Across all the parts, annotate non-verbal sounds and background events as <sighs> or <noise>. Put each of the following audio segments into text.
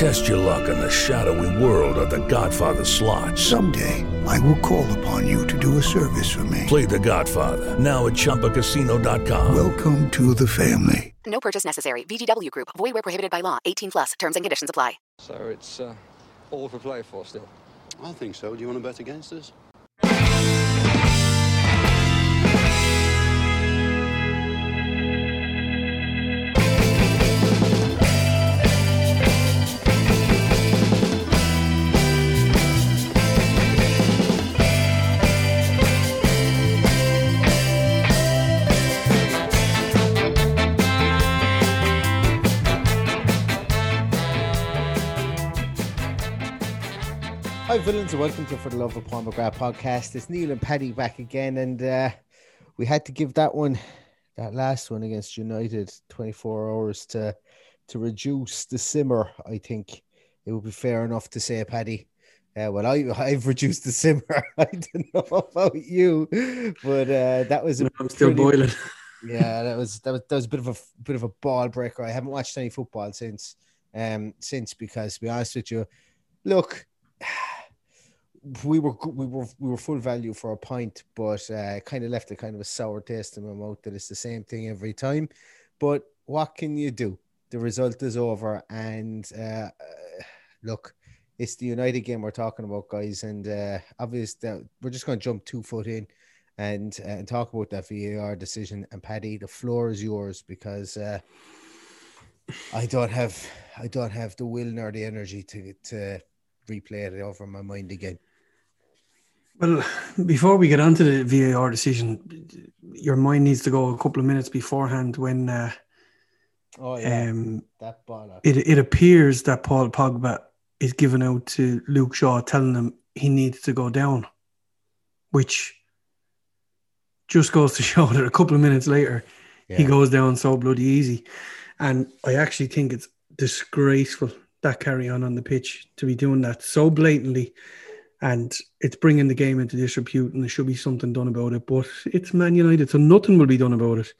Test your luck in the shadowy world of The Godfather slot. Someday, I will call upon you to do a service for me. Play The Godfather now at ChumbaCasino.com. Welcome to the family. No purchase necessary. VGW Group. Void where prohibited by law. 18 plus. Terms and conditions apply. So it's uh, all for play for still. I think so. Do you want to bet against us? Villains, and welcome to For the Love of Paul McGrath podcast. It's Neil and Paddy back again, and uh, we had to give that one, that last one against United, 24 hours to to reduce the simmer. I think it would be fair enough to say, Paddy. Uh, well, I <laughs> I've reduced the simmer. <laughs> I don't know about you, but uh, that was. I'm still pretty- boiling. <laughs> yeah, that was that was that was a bit of a bit of a ball breaker. I haven't watched any football since um since because to be honest with you, look, we were we were we were full value for a point, but uh, kind of left a kind of a sour taste in my mouth that it's the same thing every time. But what can you do? The result is over, and uh, uh, look, it's the United game we're talking about, guys, and uh, obviously we're just going to jump two foot in and uh, and talk about that VAR decision. And Paddy, the floor is yours because uh, I don't have I don't have the will nor the energy to to replay it over my mind again. Well, before we get on to the VAR decision, your mind needs to go a couple of minutes beforehand when uh, Oh um, that ball. it, it appears that Paul Pogba is giving out to Luke Shaw, telling him he needs to go down, which just goes to <laughs> show that a couple of minutes later, he goes down so bloody easy. And I actually think it's disgraceful that carry on on the pitch to be doing that so blatantly. And it's bringing the game into disrepute, and there should be something done about it. But it's Man United, so nothing will be done about it,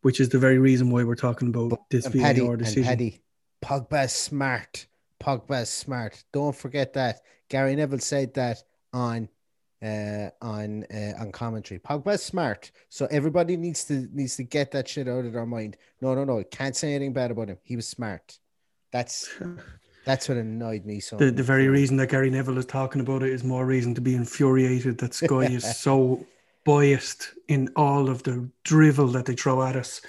which is the very reason why we're talking about this and VAR Paddy, and decision. Paddy, Pogba's smart. Pogba's smart. Don't forget that. Gary Neville said that on uh on uh, on commentary. Pogba's smart. So everybody needs to needs to get that shit out of their mind. No, no, no. Can't say anything bad about him. He was smart. That's <laughs> that's what annoyed me so the, the very reason that Gary Neville is talking about it is more reason to be infuriated that Sky is <laughs> so biased in all of the drivel that they throw at us.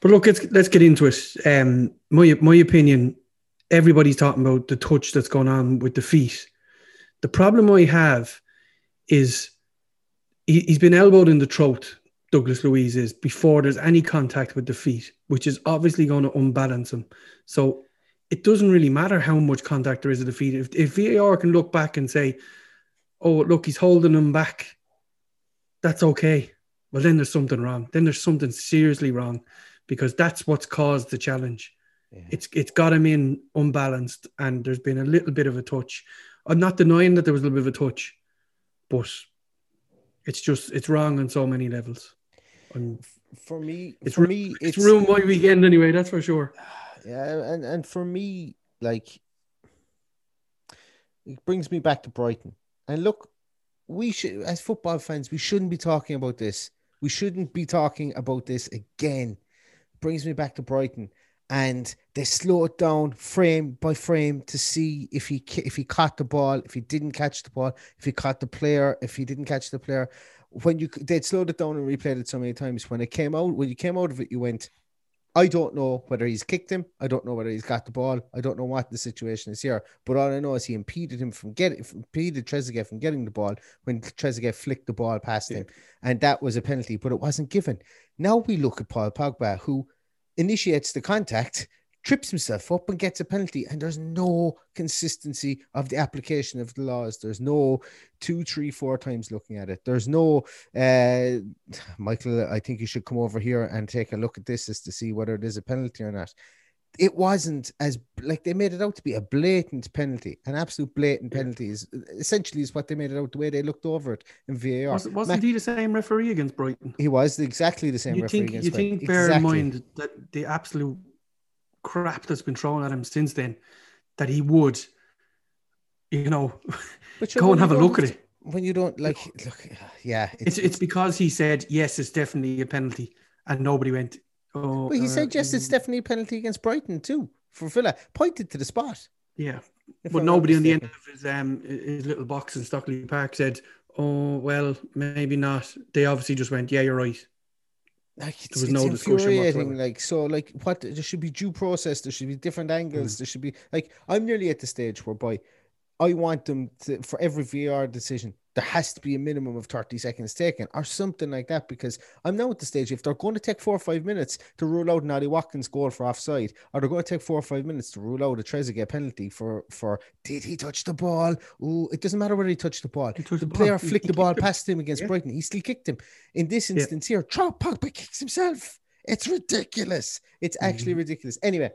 But look, let's let's get into it. Um, my my opinion, everybody's talking about the touch that's going on with the feet. The problem I have is he, he's been elbowed in the throat. Douglas Luiz is before there's any contact with the feet, which is obviously going to unbalance him. So it doesn't really matter how much contact there is at the feet. If, if VAR can look back and say, oh, look, he's holding him back, that's okay. Well, then there's something wrong. Then there's something seriously wrong because that's what's caused the challenge. It's It's got him in unbalanced and there's been a little bit of a touch. I'm not denying that there was a little bit of a touch, but it's just, it's wrong on so many levels. I'm for me, It's for me, It's ruined my weekend anyway. That's for sure. <sighs> Yeah, and and for me, like it brings me back to Brighton. And look, we should as football fans, we shouldn't be talking about this. We shouldn't be talking about this again. brings me back to Brighton. And they slow it down frame by frame to see if he if he caught the ball, if he didn't catch the ball, if he caught the player, if he didn't catch the player. When you they'd slowed it down and replayed it so many times. When it came out, when you came out of it, you went, I don't know whether he's kicked him. I don't know whether he's got the ball. I don't know what the situation is here. But all I know is he impeded him from getting impeded Trezeguet from getting the ball when Trezeguet flicked the ball past him, and that was a penalty. But it wasn't given. Now we look at Paul Pogba, who initiates the contact, trips himself up, and gets a penalty. And there's no consistency of the application of the laws. There's no two, three, four times looking at it. There's no uh, <sighs> Michael. I think you should come over here and take a look at this as to see whether it is a penalty or not. It wasn't as like they made it out to be a blatant penalty, an absolute blatant penalty is essentially is what they made it out the way they looked over it in VAR. Was, wasn't Ma- he the same referee against Brighton? he was exactly the same You referee think against you Brighton. think bear in mind that the absolute crap that's been thrown at him since then, that he would, you know, go and have a look at it. when you don't like look yeah It's it's because he said yes, it's definitely a penalty, and nobody went. Oh, but he uh, said yes it's definitely a penalty against brighton too for villa pointed to the spot yeah, if but I'm nobody on the end of his um his little box in Stockley Park said, "Oh well, maybe not." They obviously just went, "Yeah, you're right." Like it's, was no discussion infuriating like so like what there should be due process there should be different angles mm. there should be like i'm nearly at the stage whereby i want them to for every vr decision there has to be a minimum of 30 seconds taken or something like that because i'm now at the stage if they're going to take four or five minutes to rule out Nolly Watkins goal for offside or they're going to take four or five minutes to rule out a Trezeguet penalty for for did he touch the ball oh it doesn't matter whether he touched the ball touched the the ball. player flicked he the <laughs> ball past him against Yeah. Brighton he still kicked him in this Yeah. instance here Trout Pogba kicks himself it's ridiculous it's actually Mm-hmm. ridiculous anyway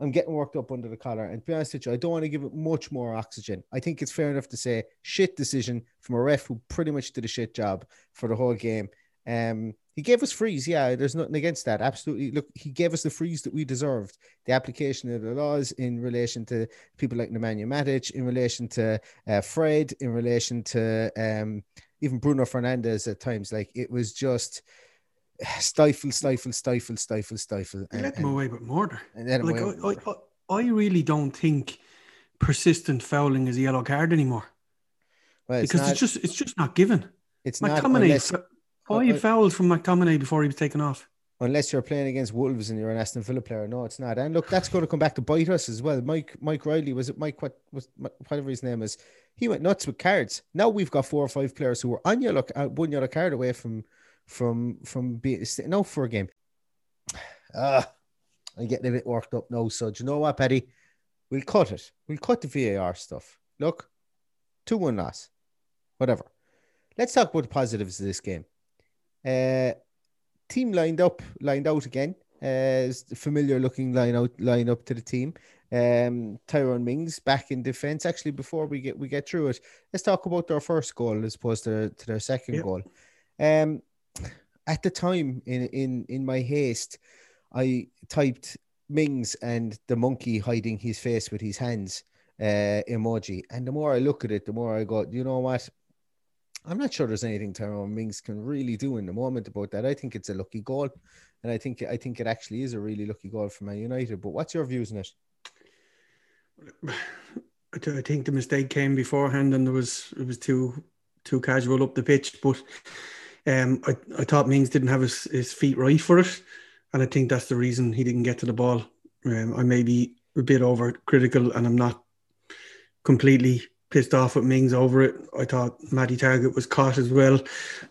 I'm getting worked up under the collar. And to be honest with you, I don't want to give it much more oxygen. I think it's fair enough to say shit decision from a ref who pretty much did a shit job for the whole game. Um, he gave us freeze. Yeah, there's nothing against that. Absolutely. Look, he gave us the freeze that we deserved. The application of the laws in relation to people like Nemanja Matic, in relation to uh, Fred, in relation to um, even Bruno Fernandes at times. Like it was just stifle, stifle, stifle, stifle, stifle. And, let them away with murder. and let him Like I, I, I, I really don't think persistent fouling is a yellow card anymore Well, it's because not, it's just it's just not given. it's not McTominay, unless, f- five uh, fouls from McTominay before he was taken off. unless you're playing against Wolves and you're an Aston Villa player. No, it's not. And look, that's going to come back to bite us as well. Mike Mike Riley was it Mike what was whatever his name is. He went nuts with cards. Now we've got four or five players who were on yellow uh, one yellow card away from from from being sitting out for a game. Ah, I'm getting a bit worked up now. So do you know what, Paddy? We'll cut it. We'll cut the VAR stuff. Look, two one loss, whatever. Let's talk about the positives of this game. Uh, team lined up, lined out again. Uh, familiar looking line out, line up to the team. Um, Tyrone Mings back in defense. Actually, before we get we get through it, let's talk about their first goal as opposed to, to their second Yep. goal. Um, at the time, in in in my haste, I typed Mings and the monkey hiding his face with his hands uh, emoji, and the more I look at it, the more I go, you know what? I'm not sure there's anything Tyrone Mings can really do in the moment about that. I think it's a lucky goal, and I think I think it actually is a really lucky goal for Man United. But what's your views on it? I think the mistake came beforehand, and there was it was too too casual up the pitch. But um, I I thought Mings didn't have his, his feet right for it, and I think that's the reason he didn't get to the ball. Um, I may be a bit overcritical, and I'm not completely pissed off with Mings over it. I thought Matty Targett was caught as well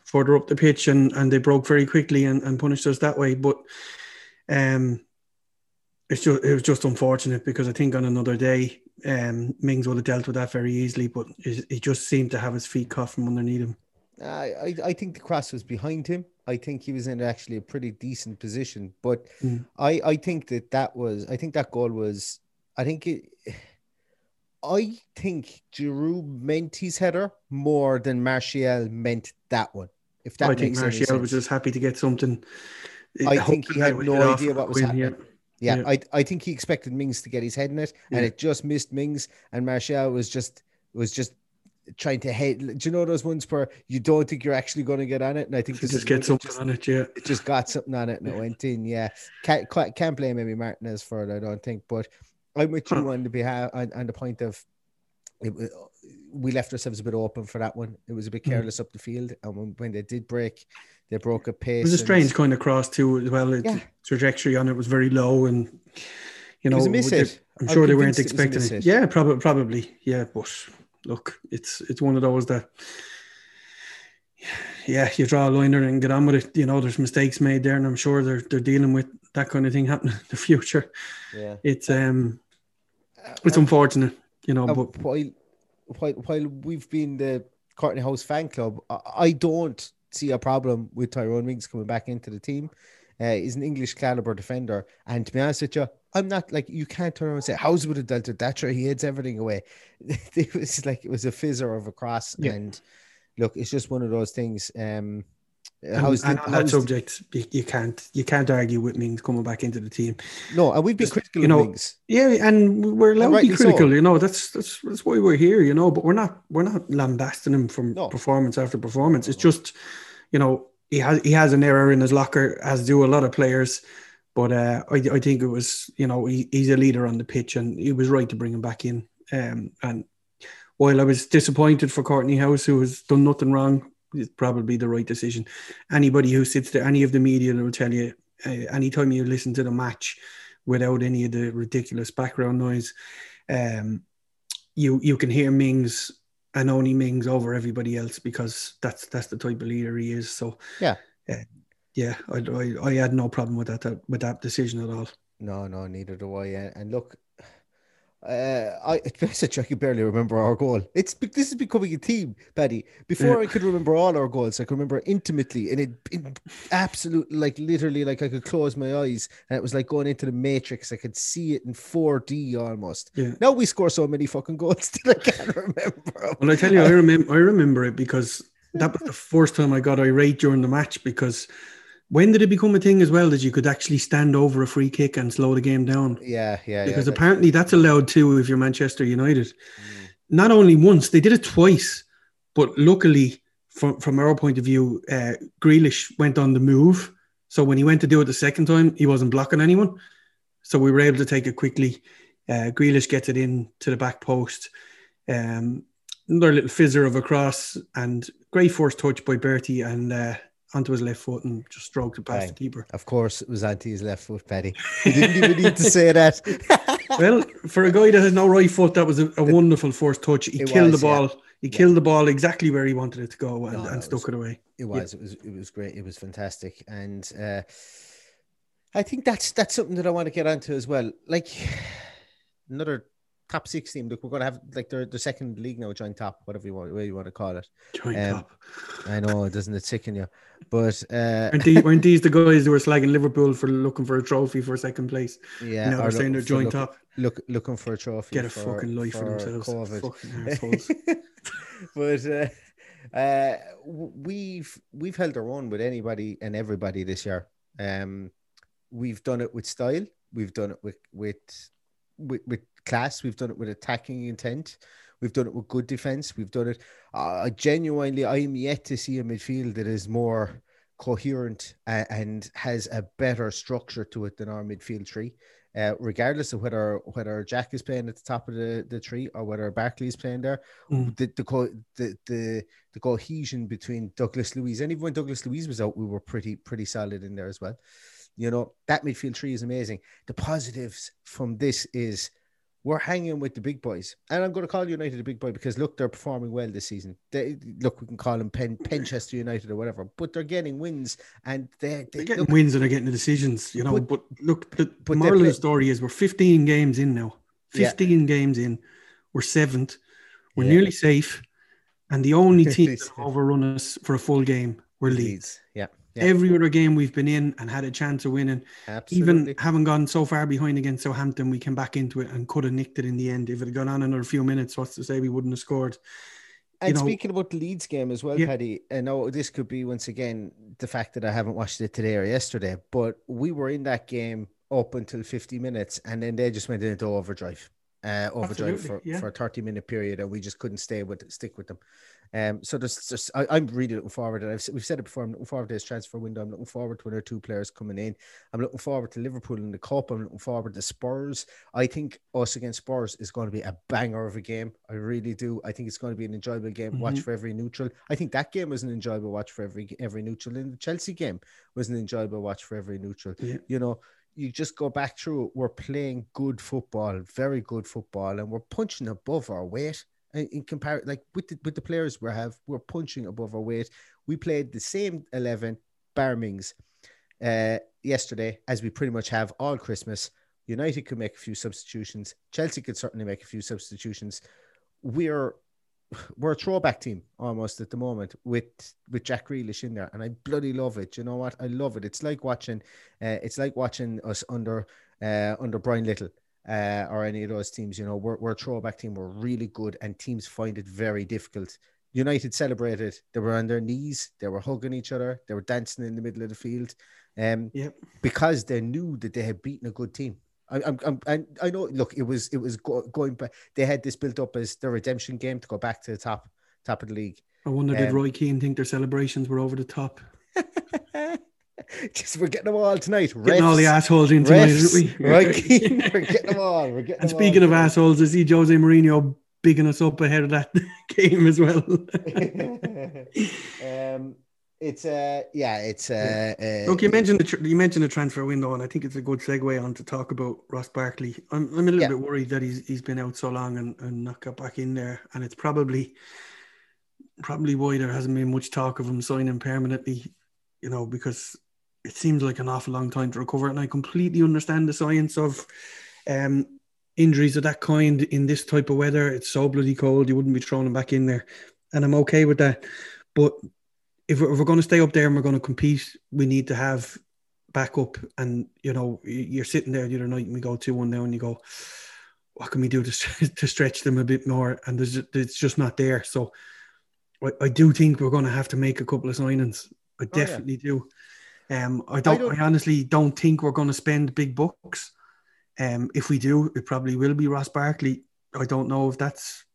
further up the pitch, and and they broke very quickly and, and punished us that way. But um, it's just it was just unfortunate because I think on another day, um, Mings would have dealt with that very easily, but he just seemed to have his feet caught from underneath him. I, I I think the cross was behind him. I think he was in actually a pretty decent position, but Mm. I I think that that was I think that goal was I think it. I think Giroud meant his header more than Martial meant that one. If that I think makes any Martial was just happy to get something I think he had no idea what was happening. Yeah, Yeah. I I think he expected Mings to get his head in it, and Yeah. it just missed Mings, and Martial was just was just trying to hit. Do you know those ones where you don't think you're actually going to get on it? And I think this just is get something just- on it, yeah. it just got something on it and it went in. Yeah, can't can't, can't blame Emi Martinez for it. I don't think, but I'm with you Huh. on the behalf on, on the point of it, we left ourselves a bit open for that one. It was a bit Mm. careless up the field, and when, when they did break, they broke a pace. It was a strange kind of cross too as well. Its Yeah. trajectory on it was very low, and you know, was a miss they- I'm I'm sure they weren't convinced it expecting it. Yeah, probably, probably, yeah. But look, it's it's one of those that, yeah, you draw a liner and get on with it. You know, there's mistakes made there, and I'm sure they're they're dealing with that kind of thing happening in the future. Yeah. It's um, it's unfortunate, you know, And but while, while while we've been the Kortney Hause fan club, I, I don't see a problem with Tyrone Mings coming back into the team. Uh, he's an English caliber defender, and to be honest with you, I'm not like you can't turn around and say how's it with a Delta Thatcher. He heads everything away. <laughs> it was like it was a fizzer of a cross, Yeah. and look, it's just one of those things. Um, and, how's the, and on that subject, you, you can't you can't argue with Mings coming back into the team. no, and we've been just, critical you of know, Mings. Yeah, and we're allowed to be rightly so. critical. You know, that's that's that's why we're here. You know, but we're not we're not lambasting him from No. performance after performance. It's just, you know, he has he has an error in his locker, as do a lot of players. But uh, I I think it was you know he, he's a leader on the pitch, and he was right to bring him back in. Um, and while I was disappointed for Kortney Hause, who has done nothing wrong, it's probably the right decision. Anybody who sits there, any of the media will tell you, uh, anytime you listen to the match without any of the ridiculous background noise, um, you you can hear Mings and only Mings over everybody else because that's that's the type of leader he is. So Yeah. uh, yeah, I, I I had no problem with that, with that decision at all. No, no, neither do I. And, look, uh, I I can barely remember our goal. It's this is becoming a team, Paddy. Before Yeah. I could remember all our goals, I could remember intimately, and it, it absolute like literally like I could close my eyes, and it was like going into the matrix. I could see it in 4D almost. Yeah. Now we score so many fucking goals <laughs> that I can't remember. Well, I tell you, I <laughs> remember I remember it because that was <laughs> the first time I got irate during the match because when did it become a thing as well that you could actually stand over a free kick and slow the game down? yeah, yeah, because yeah. apparently that's allowed too if you're Manchester United. Mm. Not only once, they did it twice, but luckily, from from our point of view, uh, Grealish went on the move. So when he went to do it the second time, he wasn't blocking anyone. So we were able to take it quickly. Uh, Grealish gets it in to the back post. Um, another little fizzer of a cross and great first touch by Bertie and uh, onto his left foot and just stroked it past Bang. the keeper. Of course, it was anti his left foot, Paddy. You didn't even need to say that. <laughs> well, for a guy that has no right foot, that was a, a wonderful first touch. He It killed was, the yeah. ball. He killed the ball exactly where he wanted it to go and, No, and stuck was- it away. It was. It was. It was great. It was fantastic, and uh, I think that's that's something that I want to get onto as well. Like <sighs> another top six team. Look, we're going to have like their the second league now, joint top, whatever you want, way you want to call it. Joint Um, top. I know, doesn't it sicken you? But uh, Weren't these, <laughs> weren't these the guys who were slagging Liverpool for looking for a trophy for second place? yeah, now they're saying they're joint look- top. Look, looking for a trophy. Get a for- fucking life for, themselves. COVID. <laughs> But uh, uh, we've we've held our own with anybody and everybody this year. Um, we've done it with style. We've done it with with with, with class. We've done it with attacking intent. We've done it with good defense. We've done it. Uh, genuinely, I am yet to see a midfield that is more coherent and, and has a better structure to it than our midfield three. Uh, regardless of whether whether Jack is playing at the top of the, the tree or whether Barkley is playing there, Mm. the the, co- the the the cohesion between Douglas Luiz and even when Douglas Luiz was out, we were pretty pretty solid in there as well. You know that midfield tree is amazing. The positives from this is we're hanging with the big boys, and I'm going to call United a big boy because look, they're performing well this season. They, look, we can call them Pen mm. Penchester United or whatever, but they're getting wins and they They're getting look, wins and they're getting the decisions, you know. But- But, look, the, but moral of the story is we're 15 games in now. Yeah. 15 games in. We're seventh. We're Yeah. nearly safe. And the only <laughs> team that overrun us for a full game were Leeds. leads. Yeah, yeah, Every other game we've been in and had a chance of winning, absolutely. even having gone so far behind against Southampton, we came back into it and could have nicked it in the end. If it had gone on another few minutes, what's to say we wouldn't have scored? And know, speaking about the Leeds game as well, Yeah. Paddy, I know this could be once again the fact that I haven't watched it today or yesterday, but we were in that game up until 50 minutes and then they just went into overdrive. Uh, overdrive Absolutely, for, yeah. for a 30 minute period and we just couldn't stay with stick with them. Um, so there's just I, I'm really looking forward and I've, we've said it before. I'm looking forward to this transfer window. I'm looking forward to one or two players coming in. I'm looking forward to Liverpool in the cup. I'm looking forward to Spurs. I think us against Spurs is going to be a banger of a game. I really do. I think it's going to be an enjoyable game. to Watch for every neutral. I think that game was an enjoyable watch for every every neutral. And the Chelsea game was an enjoyable watch for every neutral. Yeah. You know, you just go back through it. We're playing good football, very good football, and we're punching above our weight in, compare like with the with the players we have. We're punching above our weight. We played the same eleven Barmings uh, yesterday as we pretty much have all Christmas. United could make a few substitutions. Chelsea could certainly make a few substitutions. We're we're a throwback team almost at the moment with with Jack Grealish in there, and I bloody love it. You know what? I love it. It's like watching, uh, it's like watching us under uh, under Brian Little uh, or any of those teams. You know, we're we're a throwback team. We're really good, and teams find it very difficult. United celebrated. They were on their knees. They were hugging each other. They were dancing in the middle of the field, um, Yep. because they knew that they had beaten a good team. I, I'm, I'm, and I know. Look, it was, it was go, going back. They had this built up as the redemption game to go back to the top, top of the league. I wonder did Um, Roy Keane think their celebrations were over the top? <laughs> Just we're getting them all tonight. Getting all the assholes in tonight, refs, we? right? <laughs> Keane, we're getting them all. We're getting and speaking all of assholes, I see Jose Mourinho bigging us up ahead of that <laughs> game as well. um, it's uh, yeah, it's uh, uh Look, you mentioned the tr- you mentioned the transfer window, and I think it's a good segue on to talk about Ross Barkley. I'm, I'm a little Yeah. bit worried that he's he's been out so long and, and not got back in there, and it's probably probably why there hasn't been much talk of him signing permanently. You know, because it seems like an awful long time to recover, and I completely understand the science of um, injuries of that kind in this type of weather. It's so bloody cold; you wouldn't be throwing him back in there, and I'm okay with that. But if we're, if we're going to stay up there and we're going to compete, we need to have backup. And you know, you're sitting there the other night and we go two one down, and you go, what can we do to <laughs> to stretch them a bit more? And there's it's just not there. So I, I do think we're going to have to make a couple of signings. I Oh, yeah. definitely do. Um, I don't, I don't- honestly don't think we're going to spend big bucks. Um, if we do, it probably will be Ross Barkley. I don't know if that's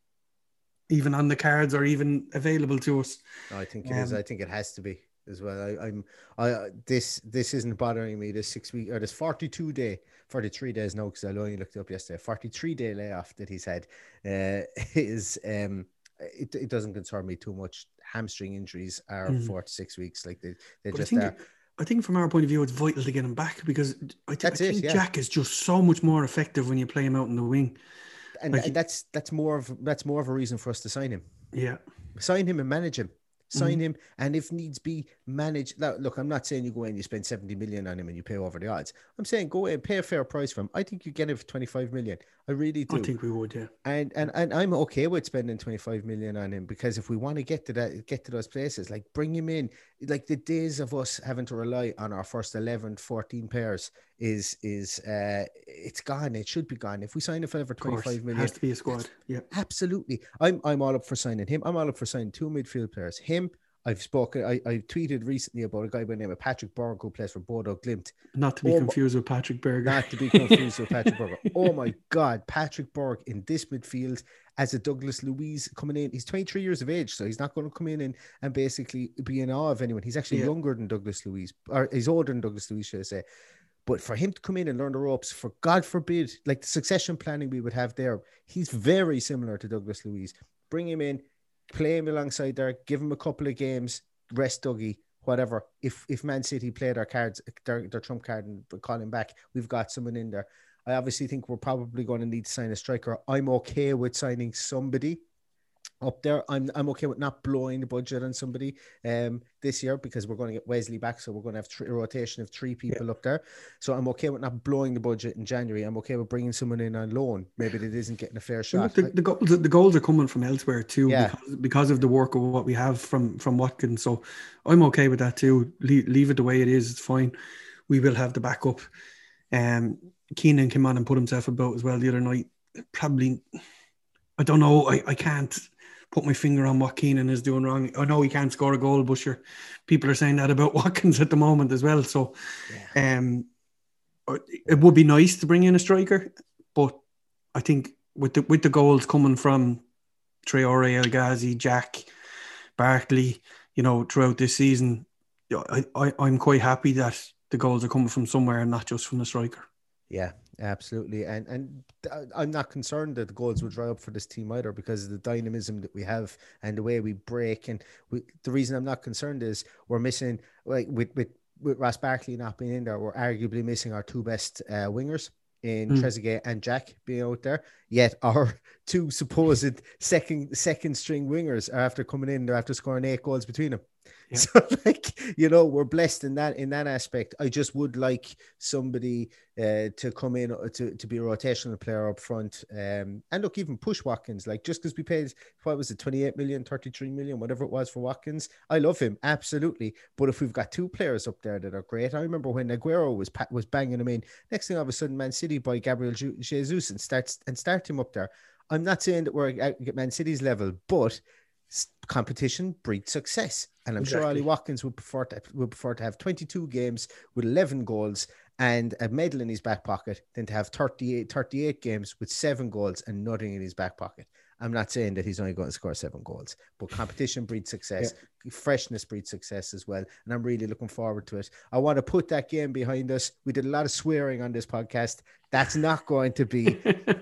even on the cards or even available to us. I think it is. Um, I think it has to be as well. I, I'm. I uh, this this isn't bothering me. This six week or this forty two day, forty three days no, because I only looked it up yesterday. Forty three day layoff that he's had uh, <laughs> is um. It, it doesn't concern me too much. Hamstring injuries are Mhm. four to six weeks. Like they, they But I just think, are. I think from our point of view, it's vital to get him back because I, th- I That's it, think yeah. Jack is just so much more effective when you play him out in the wing. And, like and that's that's more of that's more of a reason for us to sign him. Yeah, sign him and manage him. Sign Mhm. him, and if needs be, manage. Now, look, I'm not saying you go in, you spend 70 million on him, and you pay over the odds. I'm saying go in, pay a fair price for him. I think you get him for 25 million. I really do. I think we would. Yeah, and and and I'm okay with spending 25 million on him because if we want to get to that, get to those places, like bring him in. Like the days of us having to rely on our first 11, 14 pairs is is uh it's gone. It should be gone. If we sign a fella for of course, 25 it million, has to be a squad. Yeah, Absolutely. I'm I'm all up for signing him. I'm all up for signing two midfield players. Him, I've spoken I, I tweeted recently about a guy by the name of Patrick Berg who plays for Bodø/Glimt. not to be Oh, confused with Patrick Berger. Not to be confused with Patrick Berg. <laughs> Oh my god, Patrick Berg in this midfield as a Douglas Luiz coming in. He's 23 years of age, so he's not going to come in and, and basically be in awe of anyone. He's actually Yeah. younger than Douglas Luiz, or he's older than Douglas Luiz, should I say. But for him to come in and learn the ropes, for God forbid, like the succession planning we would have there, he's very similar to Douglas Luiz. Bring him in, play him alongside there, give him a couple of games, rest Dougie, whatever. If if Man City play their cards, their, their trump card and call him back, we've got someone in there. I obviously think we're probably going to need to sign a striker. I'm okay with signing somebody up there. I'm I'm okay with not blowing the budget on somebody um this year because we're going to get Wesley back, so we're going to have three, a rotation of three people up there. So I'm okay with not blowing the budget in January. I'm okay with bringing someone in on loan, maybe that isn't getting a fair shot. the, the, goals, the goals are coming from elsewhere too, Yeah. because, because of the work of what we have from from Watkins. So I'm okay with that too. Leave, leave it the way it is. It's fine. We will have the backup. Um, Keinan came on and put himself about as well the other night. Probably, I don't know. I, I can't put my finger on what Keinan is doing wrong. I know he can't score a goal, but sure, people are saying that about <laughs> Watkins at the moment as well. So, yeah. um, it would be nice to bring in a striker, but I think with the with the goals coming from Traore, El Ghazi, Jack, Barkley, you know, throughout this season, I, I I'm quite happy that the goals are coming from somewhere and not just from the striker. Yeah, absolutely. And and I'm not concerned that the goals will dry up for this team either because of the dynamism that we have and the way we break. And we, the reason I'm not concerned is we're missing like with with with Ross Barkley not being in there, we're arguably missing our two best uh, wingers in mm. Trezeguet and Jack being out there. Yet our <laughs> two supposed second second string wingers are after coming in, they're after scoring eight goals between them. <laughs> So like you know, we're blessed in that in that aspect. I just would like somebody uh, to come in uh, to, to be a rotational player up front. Um, and look, even push Watkins, like just because we paid what was it, 28 million, 33 million, whatever it was for Watkins. I love him, absolutely. But if we've got two players up there that are great, I remember when Aguero was was banging him in, next thing all of a sudden Man City by Gabriel Jesus and starts and start him up there. I'm not saying that we're at Man City's level, but competition breeds success. And I'm exactly. sure Ollie Watkins would prefer to would prefer to have 22 games with 11 goals and a medal in his back pocket than to have 38, 38 games with seven goals and nothing in his back pocket. I'm not saying that he's only going to score seven goals, but competition breeds success, yeah. freshness breeds success as well. And I'm really looking forward to it. I want to put that game behind us. We did a lot of swearing on this podcast. That's not going to be,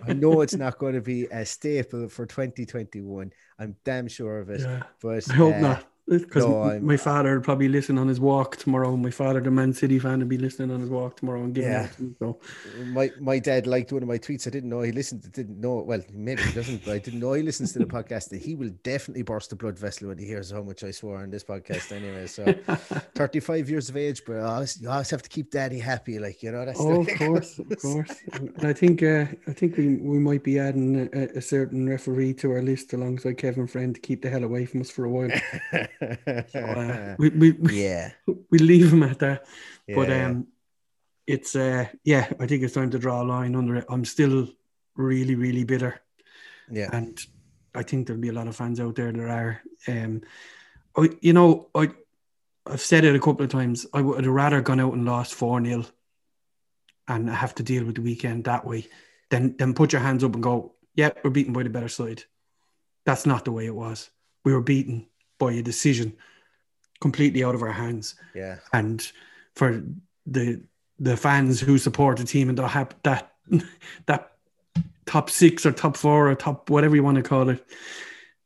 I know it's not going to be a staple for 2021. I'm damn sure of it. Yeah. But I hope uh, not because no, my father would probably listen on his walk tomorrow. My father, the Man City fan, would be listening on his walk tomorrow and giving yeah. it to me. So my my dad liked one of my tweets. I didn't know he listened. Didn't know. Well, maybe he doesn't, but I didn't know he listens to the <laughs> podcast. That he will definitely burst a blood vessel when he hears how much I swore on this podcast. Anyway, so <laughs> thirty five years of age, but I always, you always have to keep daddy happy. Like you know, that's oh, of course, of <laughs> course. And I think uh, I think we we might be adding a, a certain referee to our list alongside Kevin Friend to keep the hell away from us for a while. <laughs> so, uh, we, we, yeah, <laughs> we leave him at that. Yeah. But um, it's uh, yeah, I think it's time to draw a line under it. I'm still really, really bitter. Yeah, and I think there'll be a lot of fans out there that are. Um, I, you know, I I've said it a couple of times. I would have rather gone out and lost four 0 and have to deal with the weekend that way, than then put your hands up and go, "Yeah, we're beaten by the better side." That's not the way it was. We were beaten by a decision completely out of our hands. Yeah. And for the the fans who support the team and that have that <laughs> that top six or top four or top whatever you want to call it,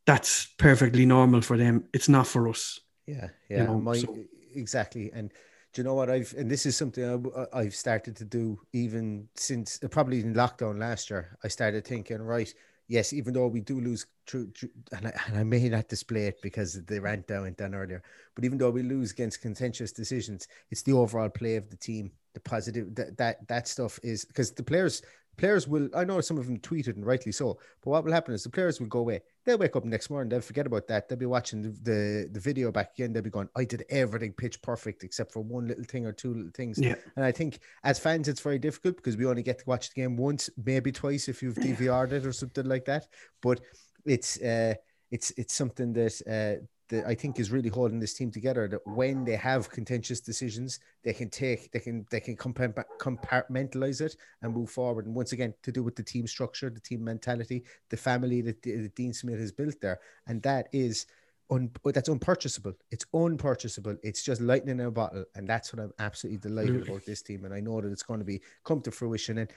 that's perfectly normal for them. It's not for us. Yeah, yeah, you know, My, so. exactly. And do you know what I've and this is something I, I've started to do even since probably in lockdown last year. I started thinking, right, yes, even though we do lose, true, and, I, and I may not display it because the rant down went down earlier, but even though we lose against contentious decisions, it's the overall play of the team, the positive that that, that stuff is because the players players will i know some of them tweeted and rightly so but what will happen is the players will go away. They'll wake up next morning they'll forget about that they'll be watching the, the, the video back again they'll be going i did everything pitch perfect except for one little thing or two little things. Yeah. and i think as fans it's very difficult because we only get to watch the game once maybe twice if you've <clears throat> dvr'd it or something like that. But it's uh it's it's something that uh that I think is really holding this team together. That when they have contentious decisions, they can take, they can, they can compartmentalize it and move forward. And once again, to do with the team structure, the team mentality, the family that, that Dean Smith has built there, and that is. Un, that's unpurchasable. It's unpurchasable. It's just lightning in a bottle, and that's what I'm absolutely delighted about this team. And I know that it's going to be come to fruition. And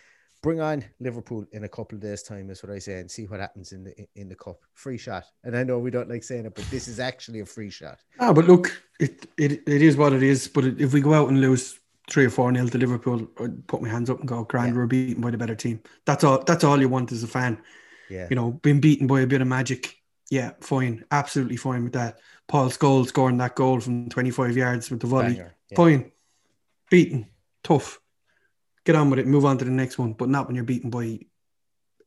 bring on Liverpool in a couple of days' time, is what I say, and see what happens in the in the cup. Free shot, and I know we don't like saying it, but this is actually a free shot. Ah, but look, it it, it is what it is. But if we go out and lose three or four nil to Liverpool, I'd put my hands up and go, "Grand, yeah. we're beaten by the better team." That's all. That's all you want as a fan. Yeah, you know, being beaten by a bit of magic. Yeah, fine, absolutely fine with that. Paul Scholes scoring that goal from 25 yards with the volley. Yeah. Fine. Beaten. Tough get on with it, move on to the next one, but not when you're beaten by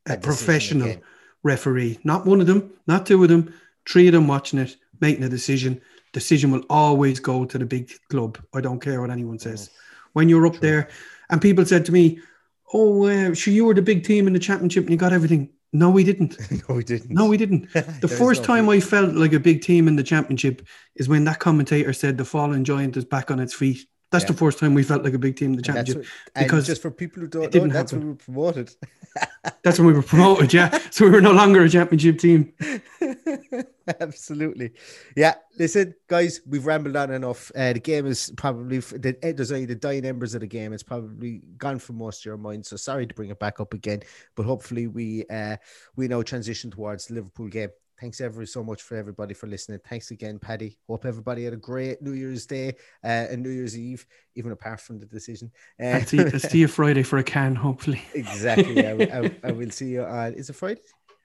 a professional referee. Not one of them, not two of them, three of them watching it, making a decision. Decision will always go to the big club. I don't care what anyone says. When you're up True. there, and people said to me, "Oh, uh, sure, you were the big team in the championship and you got everything." No, we didn't. <laughs> no, we didn't. No, we didn't. <laughs> The first no time. I felt like a big team in the championship is when that commentator said the fallen giant is back on its feet. That's Yeah. the first time we felt like a big team in the championship. what- because just for people who don't know, that's happen. when we were promoted. <laughs> That's when we were promoted, yeah. <laughs> So we were no longer a championship team. <laughs> Absolutely. Yeah. Listen, guys, we've rambled on enough. Uh, the game is probably the, eh, there's only the dying embers of the game. It's probably gone from most of your minds. So sorry to bring it back up again, but hopefully we uh we now transition towards Liverpool game. Thanks ever so much for everybody for listening. Thanks again, Paddy. Hope everybody had a great New Year's Day uh, and New Year's Eve, even apart from the decision. Uh, I'll see, I'll see you Friday for a can, hopefully. <laughs> Exactly. I, will- I, I will see you on. Is it Friday?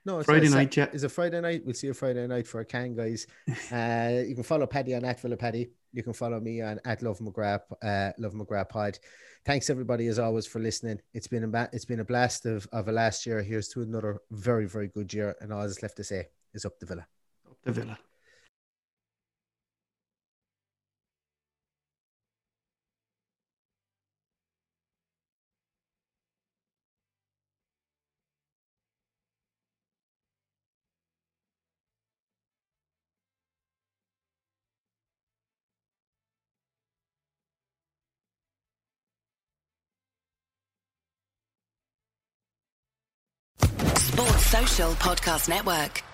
No, it's Friday not. night, yeah. Is it Friday night? We'll see you Friday night for a can, guys. <laughs> Uh, you can follow Paddy on at Villa Paddy. You can follow me on at Love McGrath, uh, Love McGrath Pod. Thanks everybody as always for listening. It's been a ba- it's been a blast of, of a last year. Here's to another very very good year, and all that's left to say is up the Villa. Up the Villa. Sports Social Podcast Network.